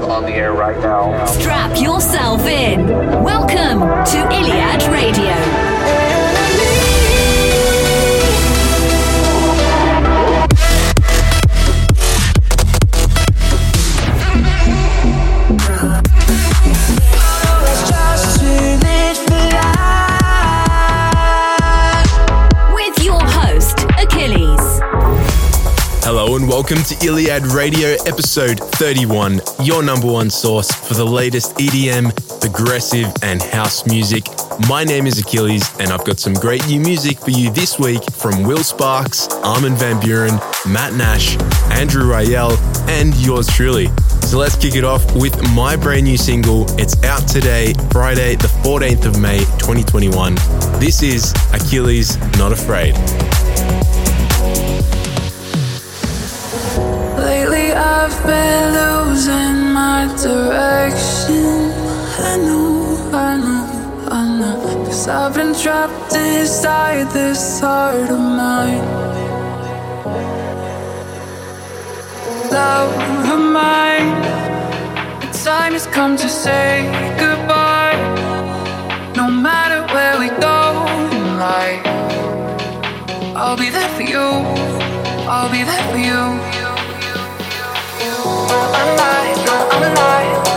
live on the air right now. Strap yourself in. Welcome to Iliad welcome to Iliad Radio episode 31, your number one source for the latest EDM, progressive, and house music. My name is Achilles, and I've got some great new music for you this week from Will Sparks, Armin van Buuren, Matt Nash, Andrew Rayel, and yours truly. So let's kick it off with my brand new single. It's out today, Friday, the 14th of May, 2021. This is Achilles Not Afraid. I've been losing my direction. I know, I know, I know. Cause I've been trapped inside this heart of mine. Love of mine. The time has come to say goodbye. No matter where we go in life, I'll be there for you. I'll be there for you. Alive, I'm alive.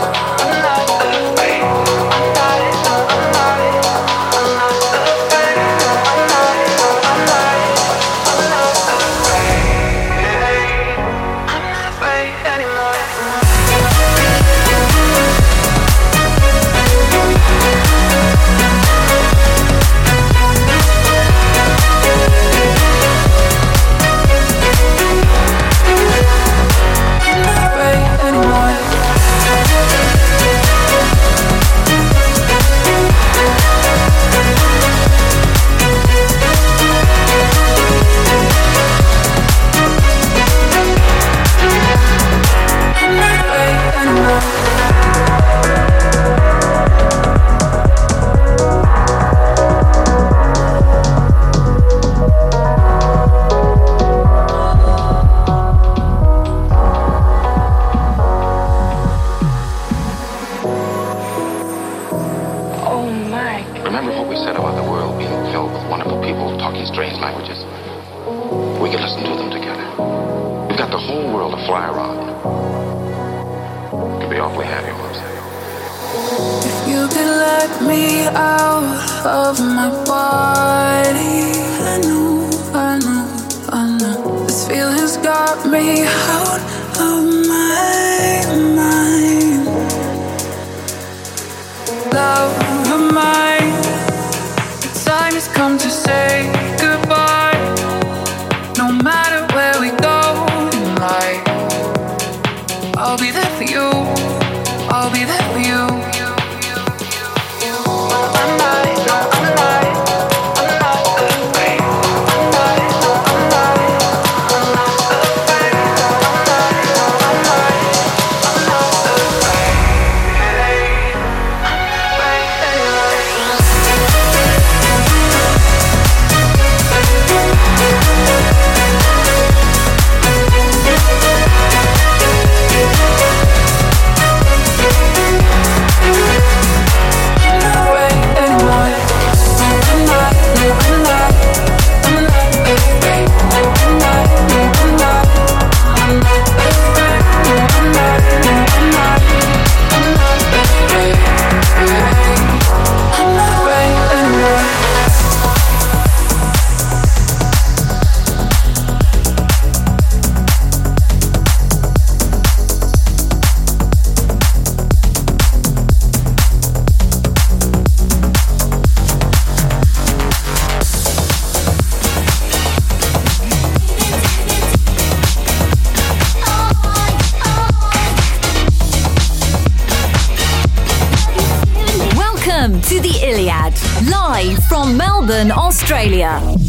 Australia.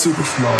super flow.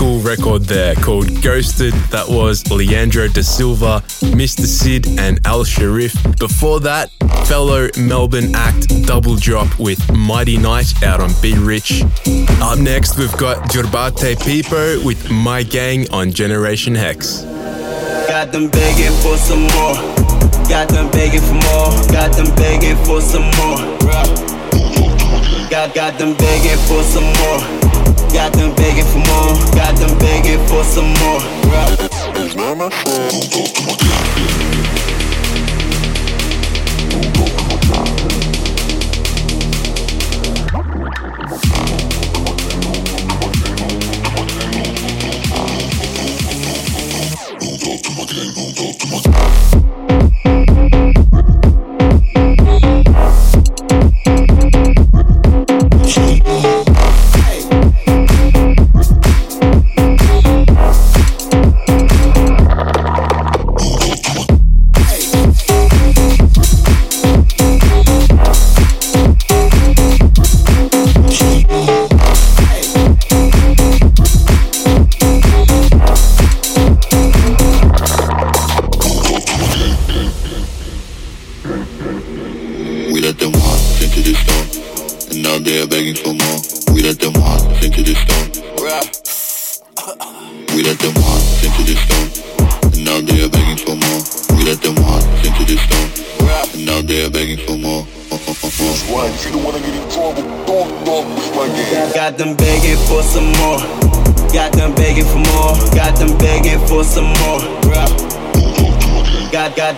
smart. record there called Ghosted. That was Leandro da Silva, Mr. Sid, and Al Sharif. Before that, fellow Melbourne act Dubbel Drop with Mighty Knight out on Be Rich. Up next, we've got Jubarte Pipo with My Gang on Generation Hex. Got them begging for some more. Got them begging for more. Got them begging for some more. Got, got them begging for some more. Got them begging for more. Got them begging for some more.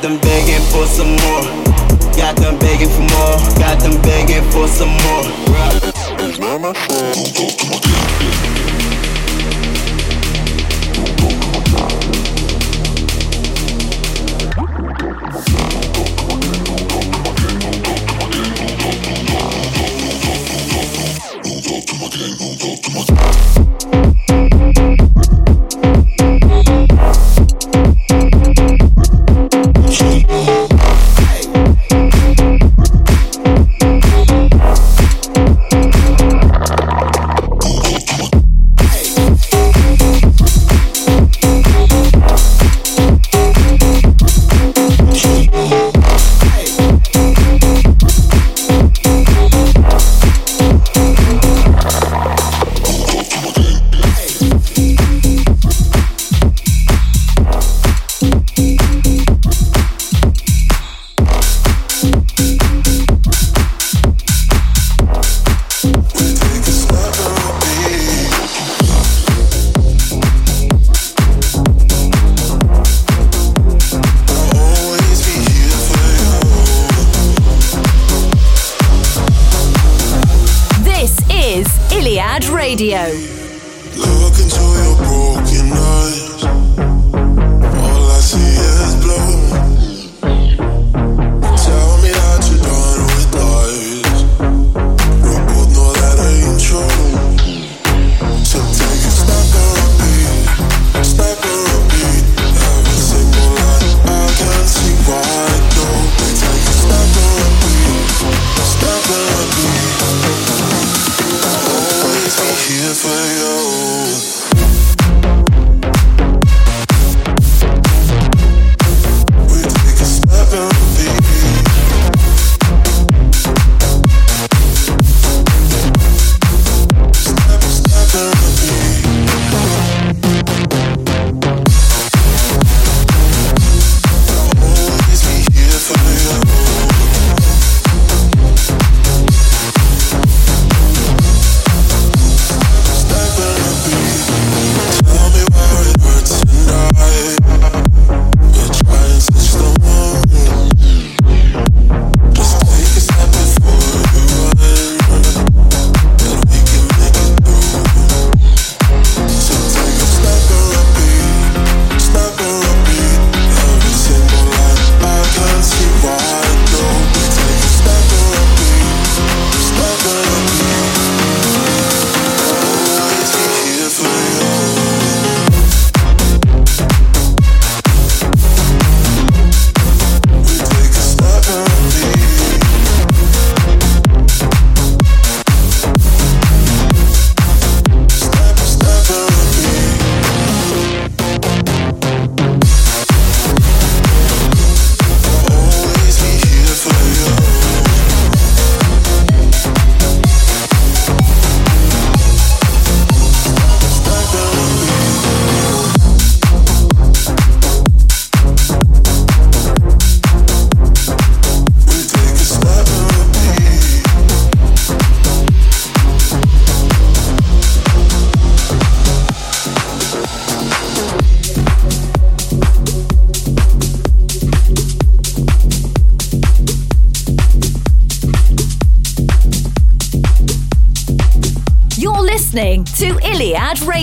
them begging for some Radio.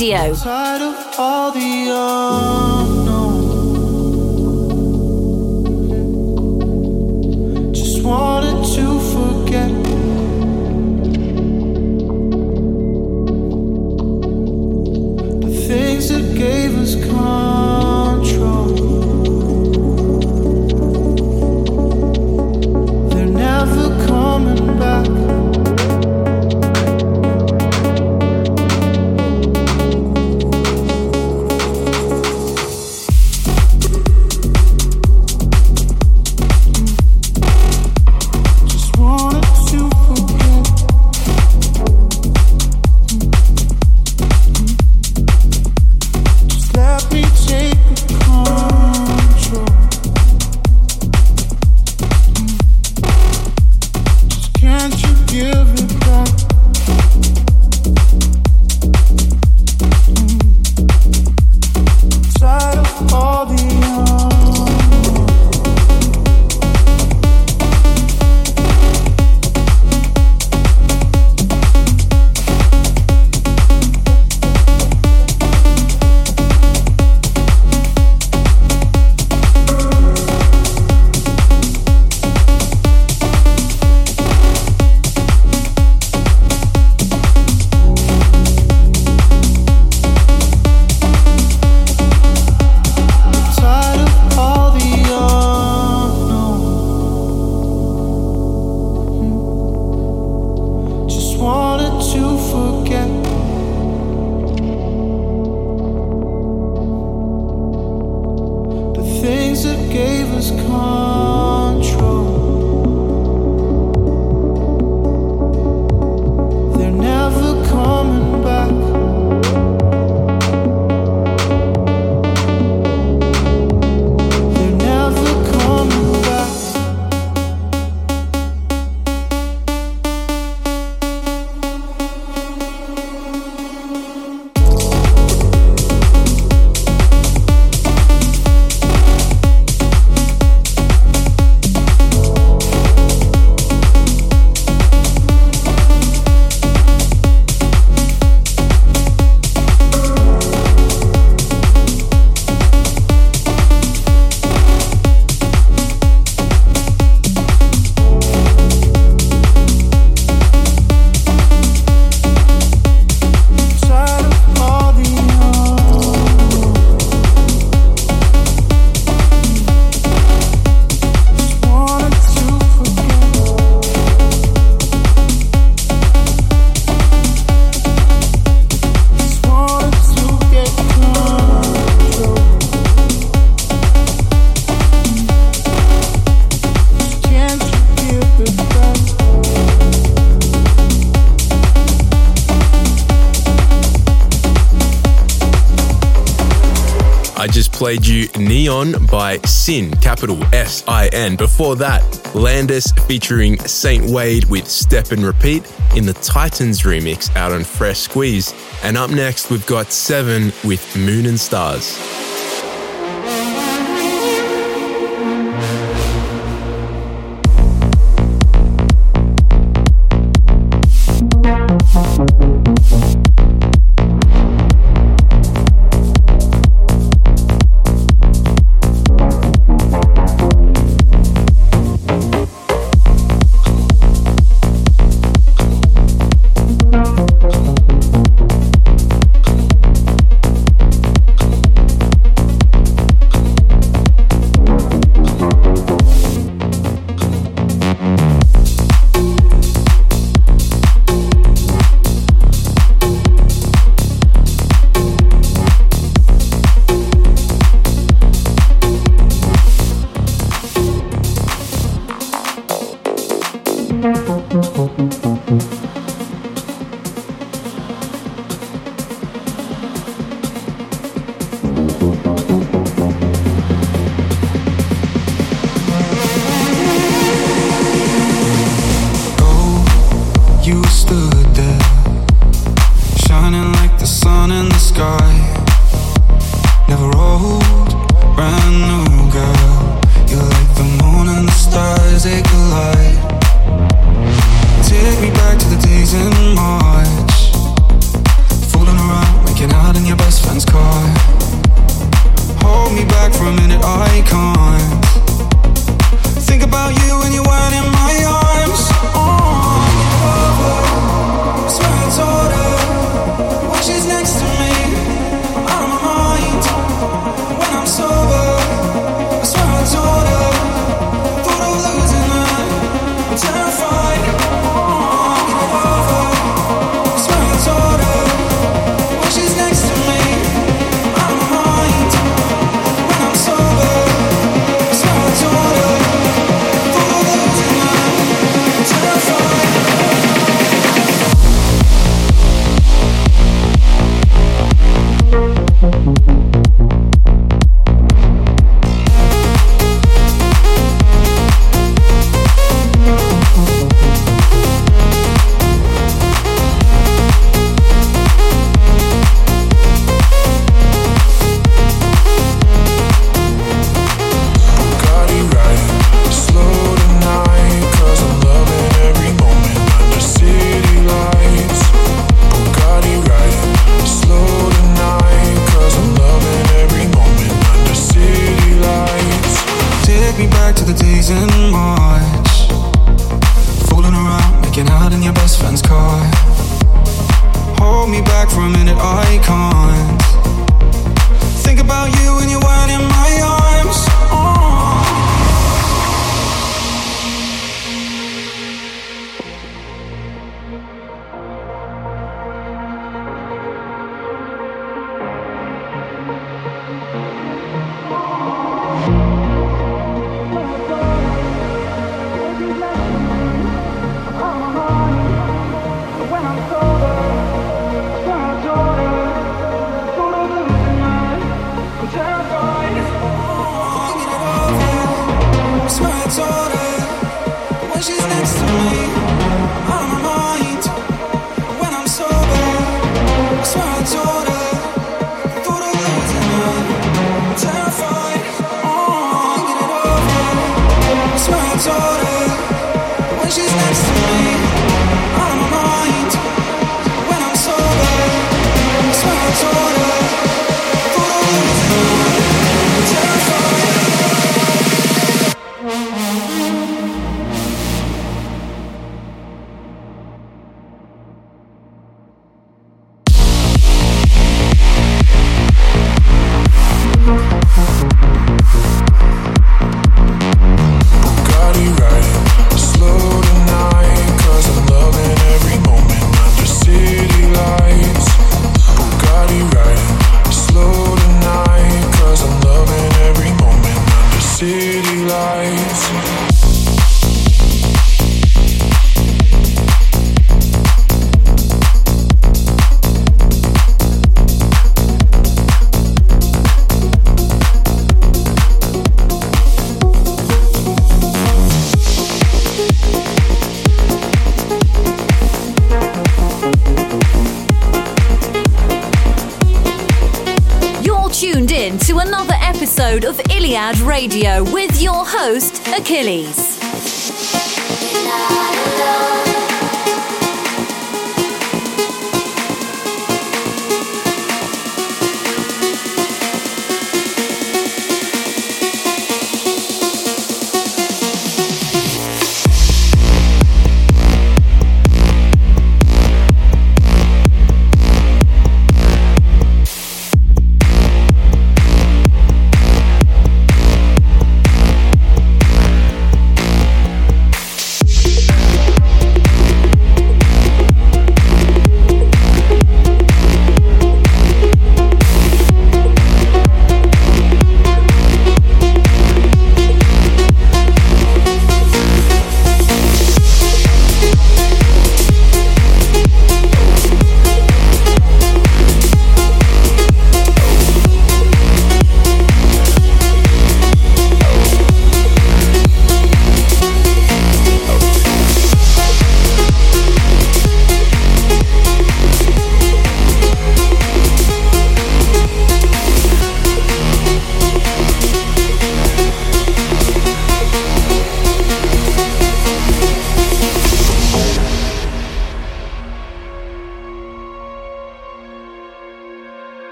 Radio. Played you Neon by Sin, capital S I N. Before that, Landis featuring Saint Wade with Step and Repeat in the Titanz remix out on Fresh Squeeze. And up next, we've got Sevenn with Moon and Stars.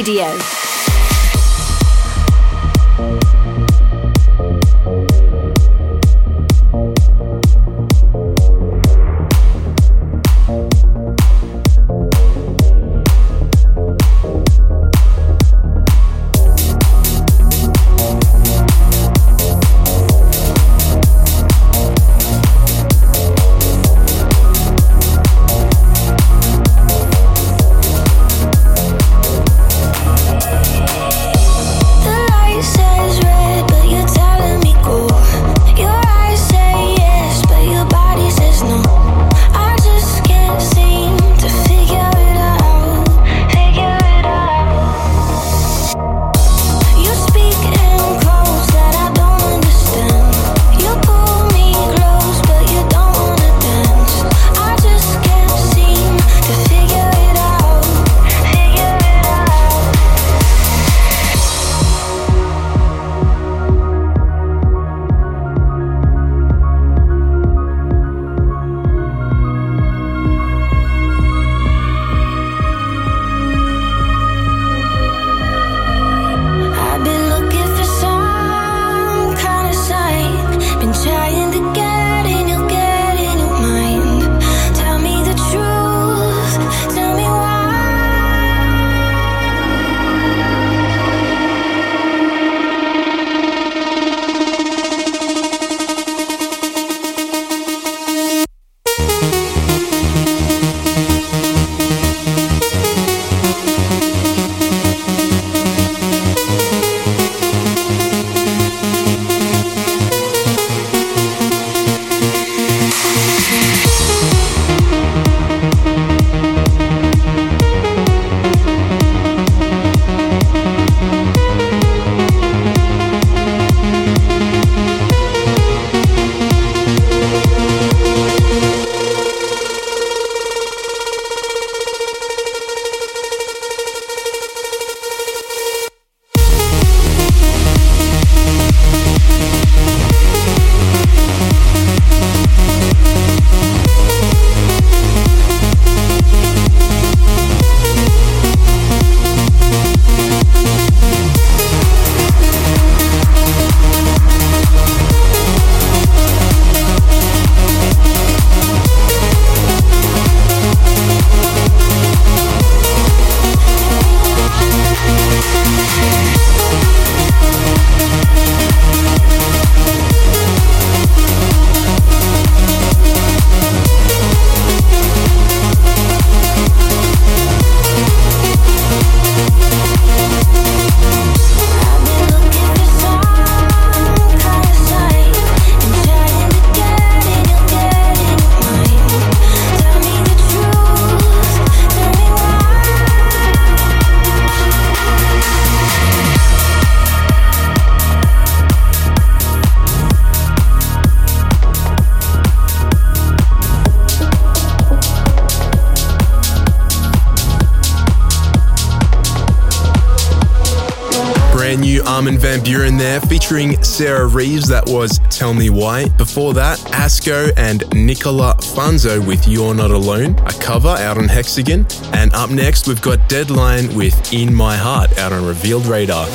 Radio. Featuring Sarah Reeves. That was Tell Me Why. Before that, Asco and Nicola Fasano with You're Not Alone, a cover out on Hexagon. And up next, we've got Deadline with In My Heart out on Revealed Radar.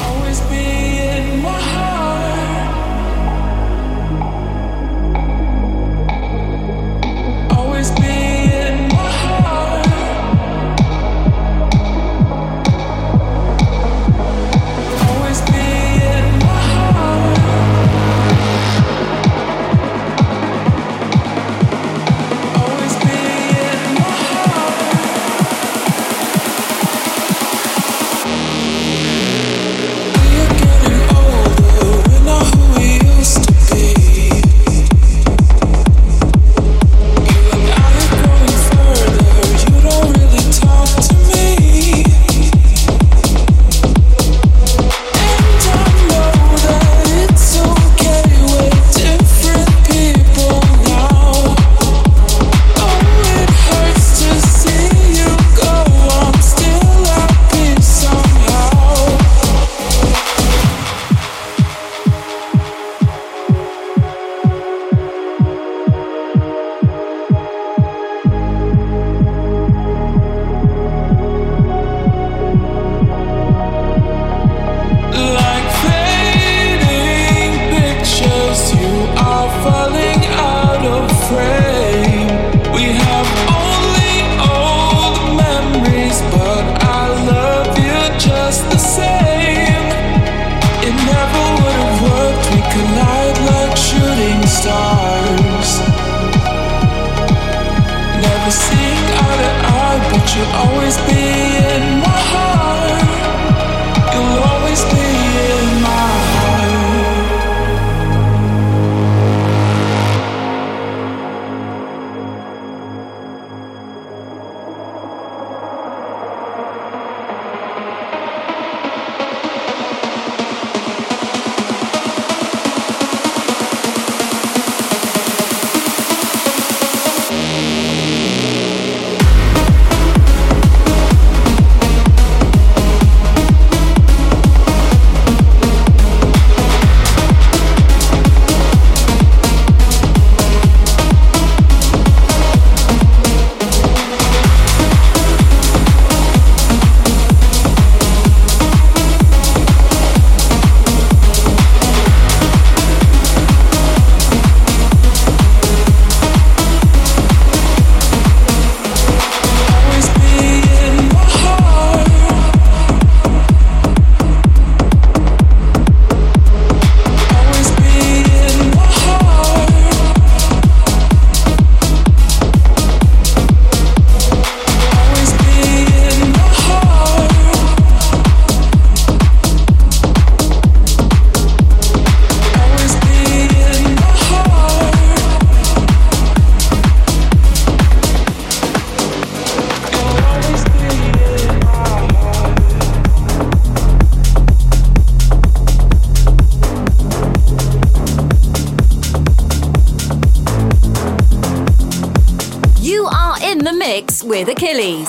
With Achilles.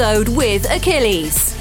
Episode with Achilles.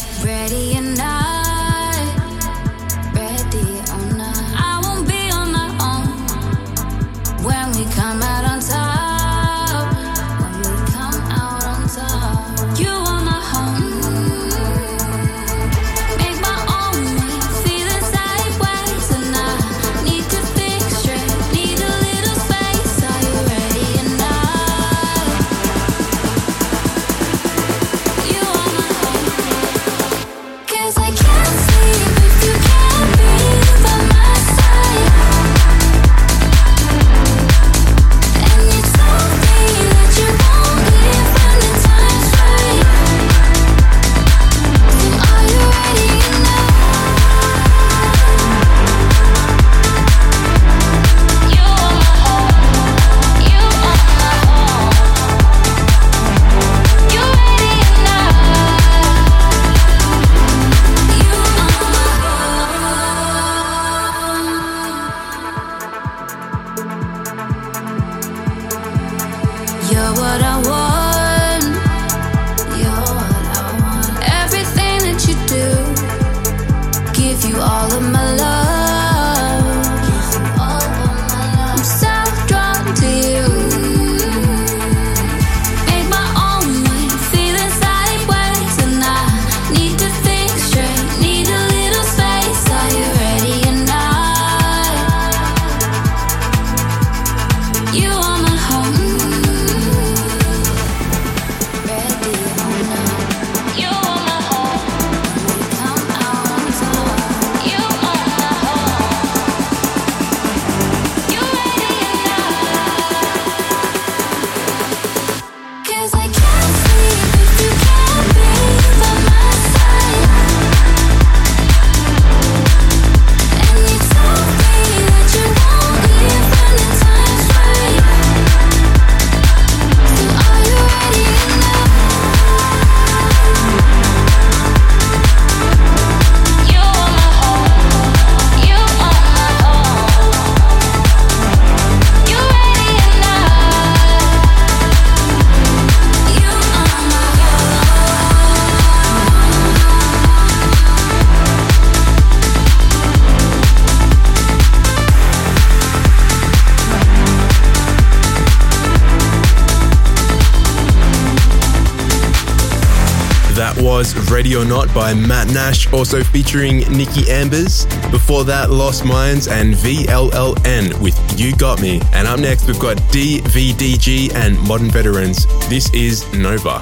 Ready Ready or Not by Matt Nash, also featuring Nikki Ambers. Before that, Lost Minds and VLLN with You Got Me. And up next, we've got DVDG and Modern Veterans. This is Nova.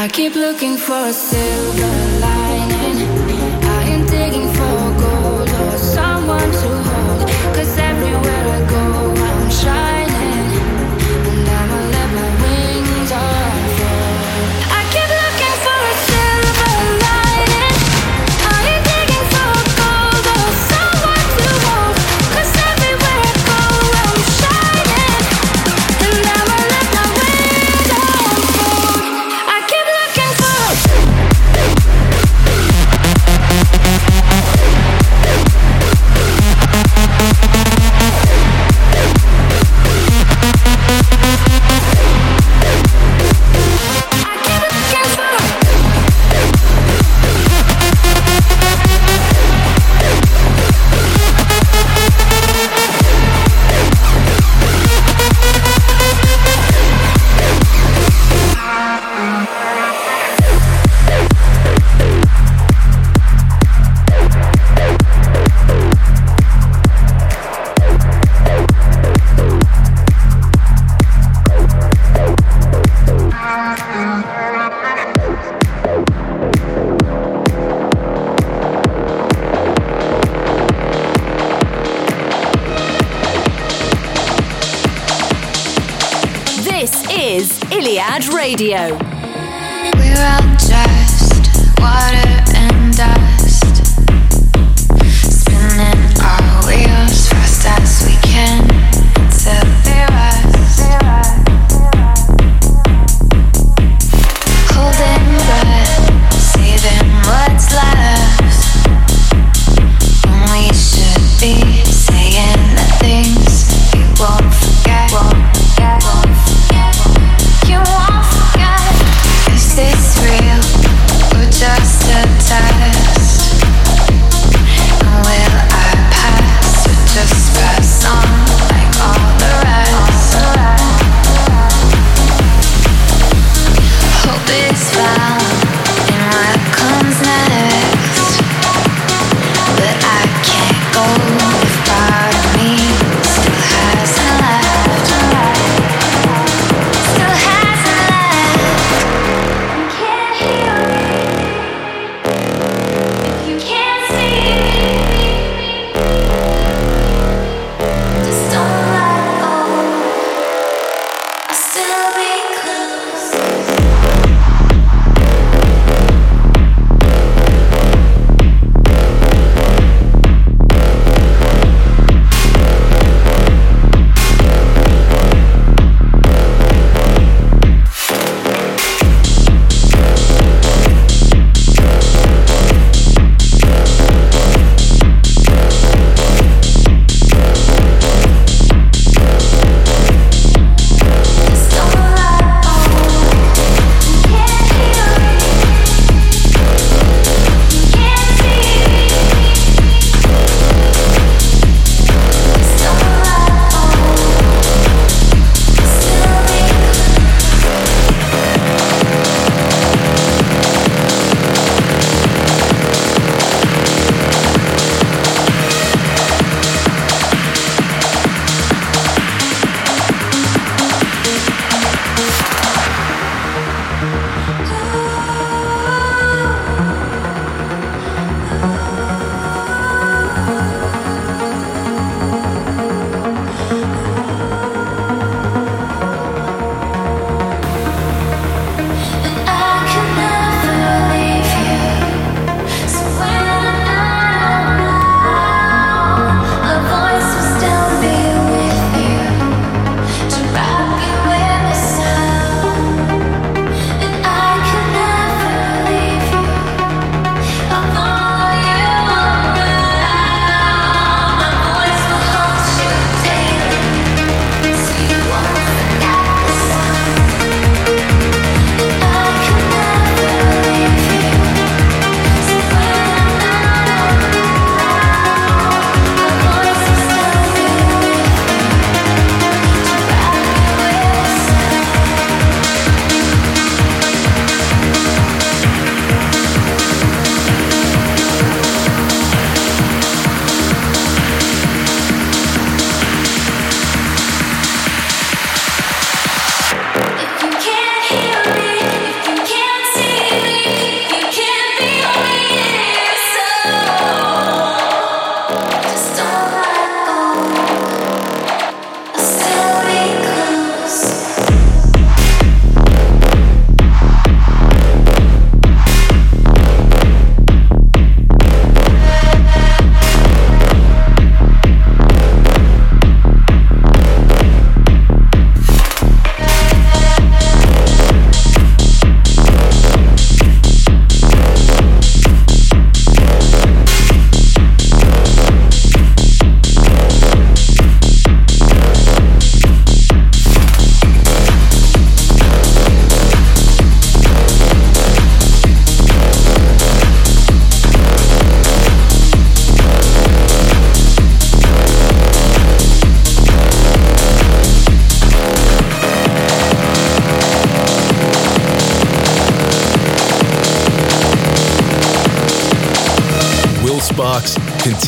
I keep looking for a silver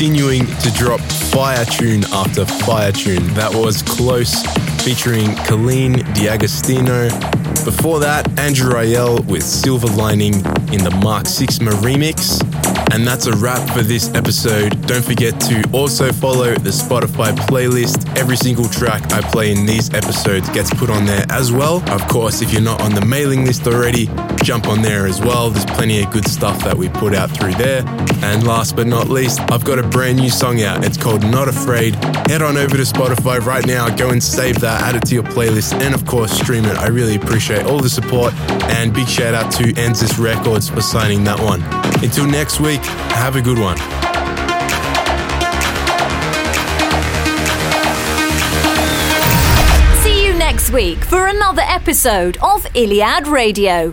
continuing to drop fire tune after fire tune. That was Close featuring Colleen D'Agostino. Before that, Andrew Rayel with Silver Lining in the Mark Sixma remix. And that's a wrap for this episode. Don't forget to also follow the Spotify playlist. Every single track I play in these episodes gets put on there as well. Of course, if you're not on the mailing list already, jump on there as well. There's plenty of good stuff that we put out through there. And last but not least, I've got a brand new song out. It's called Not Afraid. Head on over to Spotify right now, go and save that, add it to your playlist, and of course, stream it. I really appreciate all the support. And big shout out to Ensis Records for signing that one. Until next week, have a good one. See you next week for another episode of Iliad Radio.